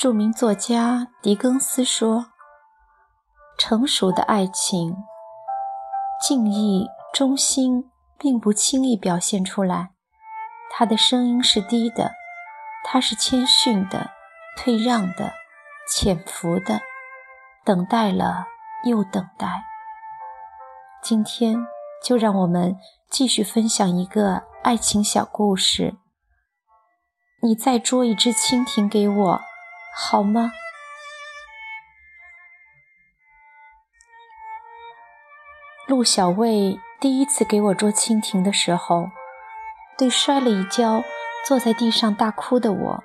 著名作家狄更斯说：“成熟的爱情，敬意、忠心，并不轻易表现出来。他的声音是低的，他是谦逊的、退让的、潜伏的，等待了又等待。”今天，就让我们继续分享一个爱情小故事。你再捉一只蜻蜓给我。好吗？陆小薇第一次给我捉蜻蜓的时候，对摔了一跤坐在地上大哭的我，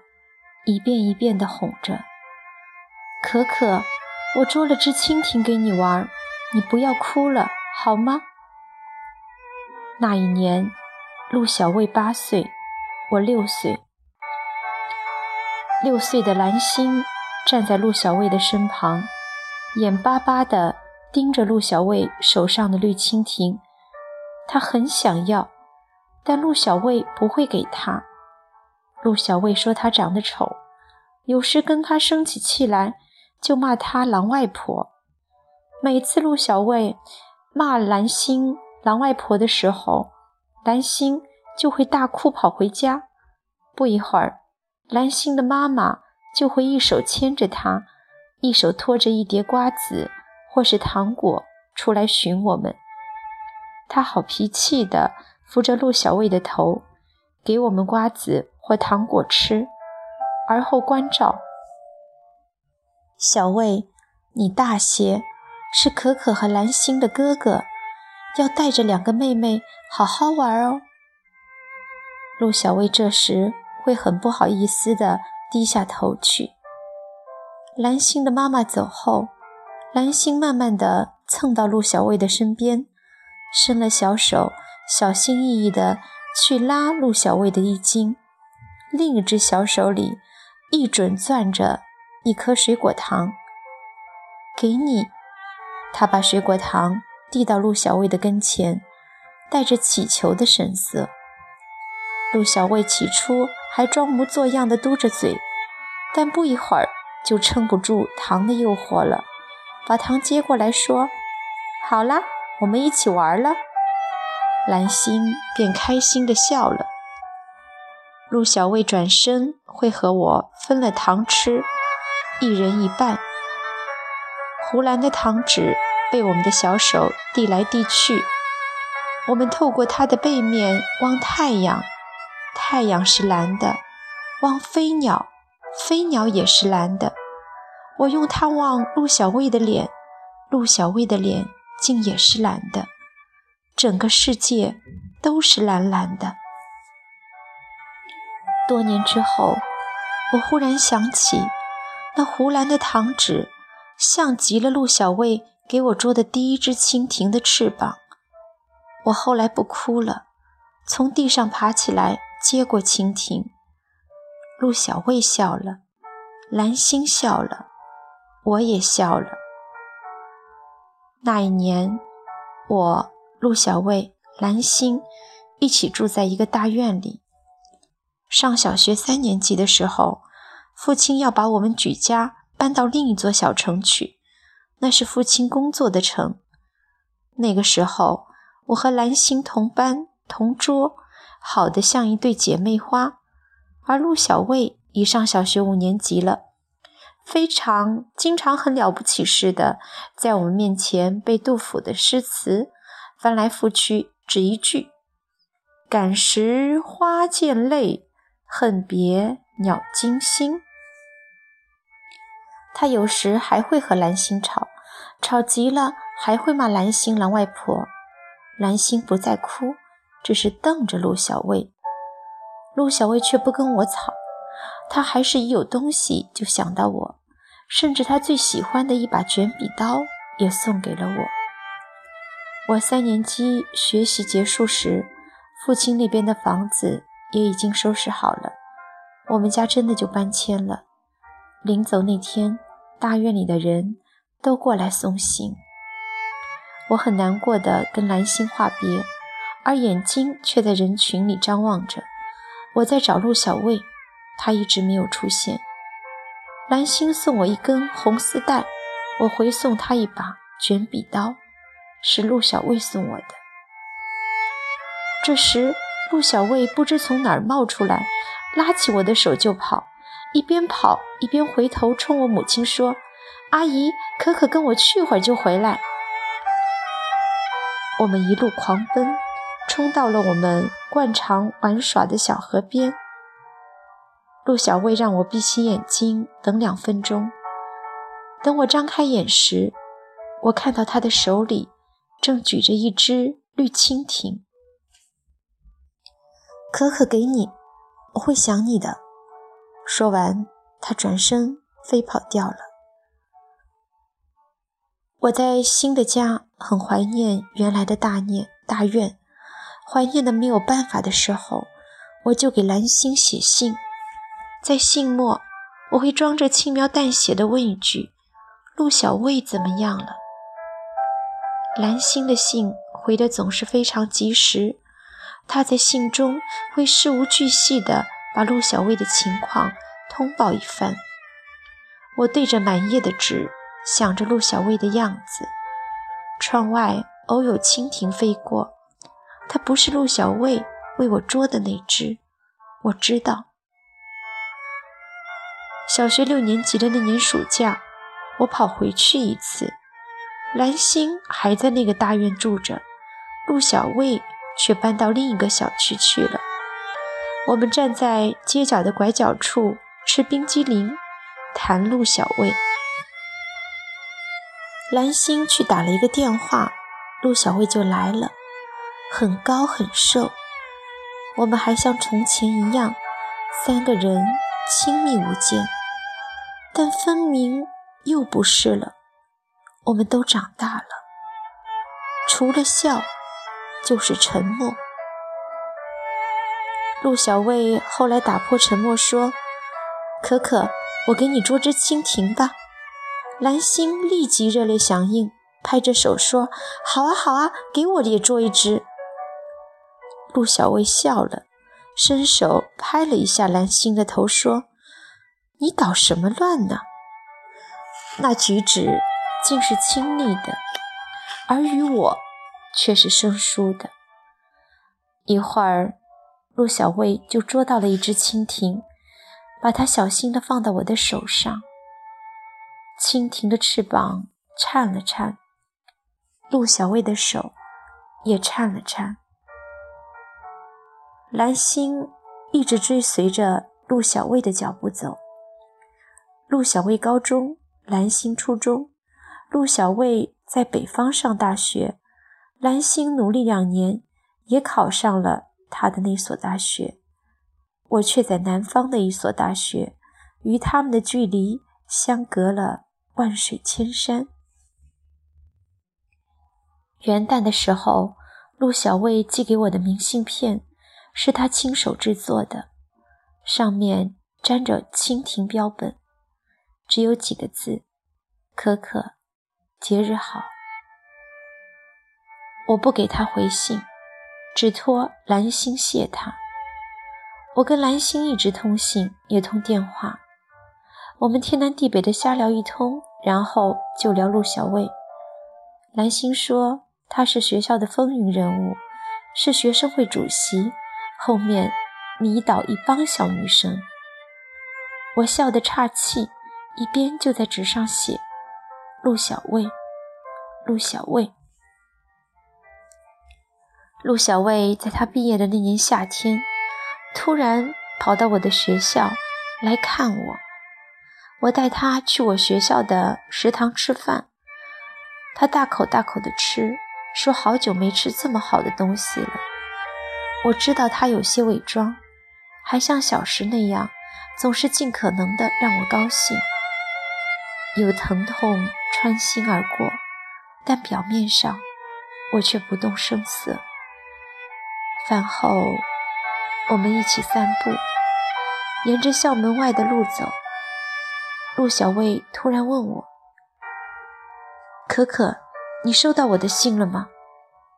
一遍一遍地哄着：“可可，我捉了只蜻蜓给你玩，你不要哭了，好吗？”那一年，陆小薇八岁，我六岁。六岁的兰心站在陆小卫的身旁，眼巴巴地盯着陆小卫手上的绿蜻蜓。她很想要，但陆小卫不会给她。陆小卫说他长得丑，有时跟他生起气来就骂他“狼外婆”。每次陆小卫骂兰心“狼外婆”的时候，兰心就会大哭跑回家。不一会儿。兰心的妈妈就会一手牵着她，一手托着一碟瓜子或是糖果出来寻我们。她好脾气的扶着陆小卫的头，给我们瓜子或糖果吃，而后关照：“小卫，你大些，是可可和兰心的哥哥，要带着两个妹妹好好玩哦。”陆小薇这时。会很不好意思地低下头去。蓝星的妈妈走后，蓝星慢慢地蹭到陆小薇的身边，伸了小手，小心翼翼地去拉陆小薇的衣襟，另一只小手里一准攥着一颗水果糖。给你，他把水果糖递到陆小薇的跟前，带着乞求的神色。陆小薇起初。还装模作样的嘟着嘴，但不一会儿就撑不住糖的诱惑了，把糖接过来说：“好啦，我们一起玩了。”蓝心便开心地笑了。陆小薇转身会和我分了糖吃，一人一半。湖蓝的糖纸被我们的小手递来递去，我们透过它的背面望太阳。太阳是蓝的，望飞鸟，飞鸟也是蓝的。我用它望陆小薇的脸，陆小薇的脸竟也是蓝的。整个世界都是蓝蓝的。多年之后，我忽然想起，那湖蓝的糖纸，像极了陆小薇给我捉的第一只蜻蜓的翅膀。我后来不哭了，从地上爬起来。接过蜻蜓，陆小卫笑了，蓝星笑了，我也笑了。那一年，我、陆小卫、蓝星一起住在一个大院里。上小学三年级的时候，父亲要把我们举家搬到另一座小城去，那是父亲工作的城。那个时候，我和蓝星同班同桌。好的像一对姐妹花，而陆小薇已上小学五年级了，非常经常很了不起似的，在我们面前背杜甫的诗词，翻来覆去只一句：“感时花溅泪，恨别鸟惊心。”他有时还会和蓝心吵，吵急了还会骂蓝星“狼外婆”，蓝心不再哭。只是瞪着陆小薇，陆小薇却不跟我吵，她还是一有东西就想到我，甚至她最喜欢的一把卷笔刀也送给了我。我三年级学习结束时，父亲那边的房子也已经收拾好了，我们家真的就搬迁了。临走那天，大院里的人都过来送行，我很难过的跟兰心话别。而眼睛却在人群里张望着。我在找陆小卫，他一直没有出现。蓝星送我一根红丝带，我回送他一把卷笔刀，是陆小卫送我的。这时，陆小卫不知从哪儿冒出来，拉起我的手就跑，一边跑一边回头冲我母亲说：“阿姨，可可跟我去会儿就回来。”我们一路狂奔，冲到了我们惯常玩耍的小河边。陆小薇让我闭起眼睛等两分钟。等我张开眼时，我看到她的手里正举着一只绿蜻蜓。可可给你，我会想你的。说完，她转身飞跑掉了。我在新的家很怀念原来的大念大院，怀念的没有办法的时候，我就给蓝星写信，在信末我会装着轻描淡写的问一句：“陆小卫怎么样了？”蓝星的信回的总是非常及时，他在信中会事无巨细地把陆小卫的情况通报一番。我对着满页的纸。想着陆小薇的样子，窗外偶有蜻蜓飞过，它不是陆小卫为我捉的那只，我知道。小学六年级的那年暑假，我跑回去一次，蓝星还在那个大院住着，陆小卫却搬到另一个小区去了。我们站在街角的拐角处吃冰激凌，谈陆小卫。蓝星去打了一个电话，陆小薇就来了，很高很瘦。我们还像从前一样，三个人亲密无间，但分明又不是了。我们都长大了，除了笑，就是沉默。陆小薇后来打破沉默说：“可可，我给你捉只蜻蜓吧。”蓝星立即热烈响应，拍着手说：“好啊，好啊，给我也捉一只。”陆小薇笑了，伸手拍了一下蓝星的头，说：“你捣什么乱呢？”那举止竟是亲昵的，而与我却是生疏的。一会儿，陆小薇就捉到了一只蜻蜓，把它小心地放到我的手上。蜻蜓的翅膀颤了颤，陆小薇的手也颤了颤。蓝星一直追随着陆小薇的脚步走。陆小薇高中，蓝星初中。陆小薇在北方上大学，蓝星努力两年，也考上了他的那所大学。我却在南方的一所大学，与他们的距离相隔了。万水千山。元旦的时候，陆小薇寄给我的明信片是他亲手制作的，上面沾着蜻蜓标本，只有几个字：“可可，节日好。”我不给他回信，只托蓝星谢他。我跟蓝星一直通信，也通电话。我们天南地北的瞎聊一通，然后就聊陆小薇。蓝星说他是学校的风云人物，是学生会主席，后面迷倒一帮小女生。我笑得岔气，一边就在纸上写陆小卫，陆小卫。陆小卫在他毕业的那年夏天，突然跑到我的学校来看我。我带他去我学校的食堂吃饭，他大口大口的吃，说好久没吃这么好的东西了。我知道他有些伪装，还像小时那样，总是尽可能的让我高兴。有疼痛穿心而过，但表面上我却不动声色。饭后，我们一起散步，沿着校门外的路走。陆小薇突然问我：“可可，你收到我的信了吗？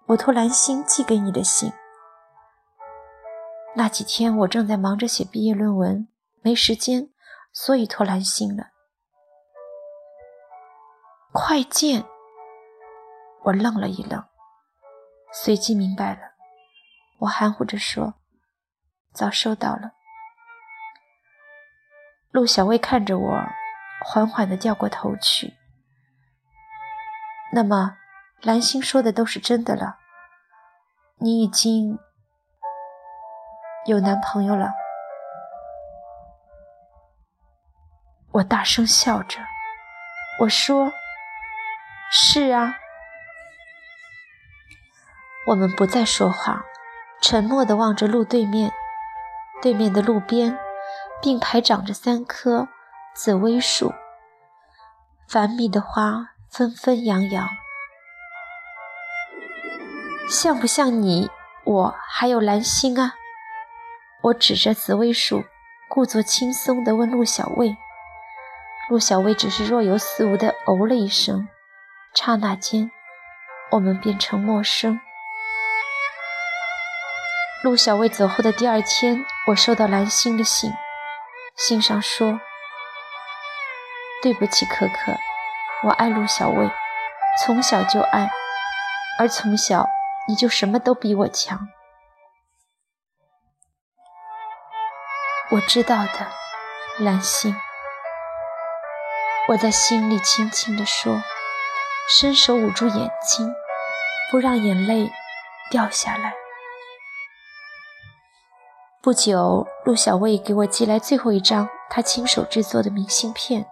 我托蓝星寄给你的信。那几天我正在忙着写毕业论文，没时间，所以托兰心了。快件。我愣了一愣，随即明白了。我含糊着说：“早收到了。”陆小薇看着我，缓缓地掉过头去。那么，兰心说的都是真的了？你已经有男朋友了？我大声笑着，我说：“是啊。”我们不再说话，沉默地望着路对面。对面的路边，并排长着三棵紫薇树，繁密的花纷纷扬扬。像不像你、我还有蓝星啊？我指着紫薇树，故作轻松地问陆小薇。陆小薇只是若有似无地哦了一声，刹那间，我们变成陌生。陆小薇走后的第二天，我收到蓝星的信，信上说：“对不起，可可，我爱陆小薇，从小就爱，而从小你就什么都比我强。”我知道的，蓝星。我在心里轻轻地说，伸手捂住眼睛，不让眼泪掉下来。不久，陆小薇给我寄来最后一张她亲手制作的明信片。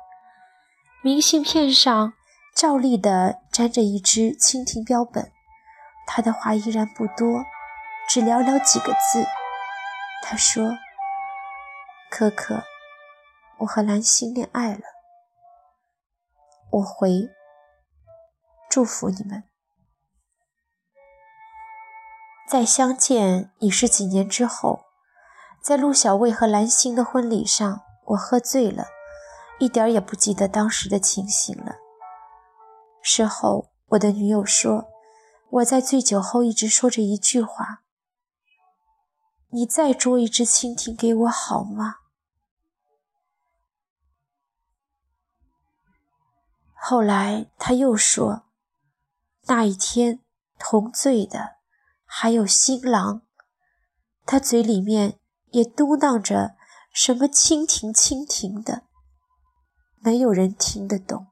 明信片上照例的粘着一只蜻蜓标本。她的话依然不多，只寥寥几个字。她说：“可可，我和兰心恋爱了。”我回：“祝福你们。”再相见已是几年之后。在陆小薇和兰心的婚礼上，我喝醉了，一点也不记得当时的情形了。事后，我的女友说，我在醉酒后一直说着一句话：“你再捉一只蜻蜓给我好吗？”后来，他又说，那一天同醉的还有新郎，他嘴里面。也嘟囔着什么“蜻蜓，蜻蜓”的，没有人听得懂。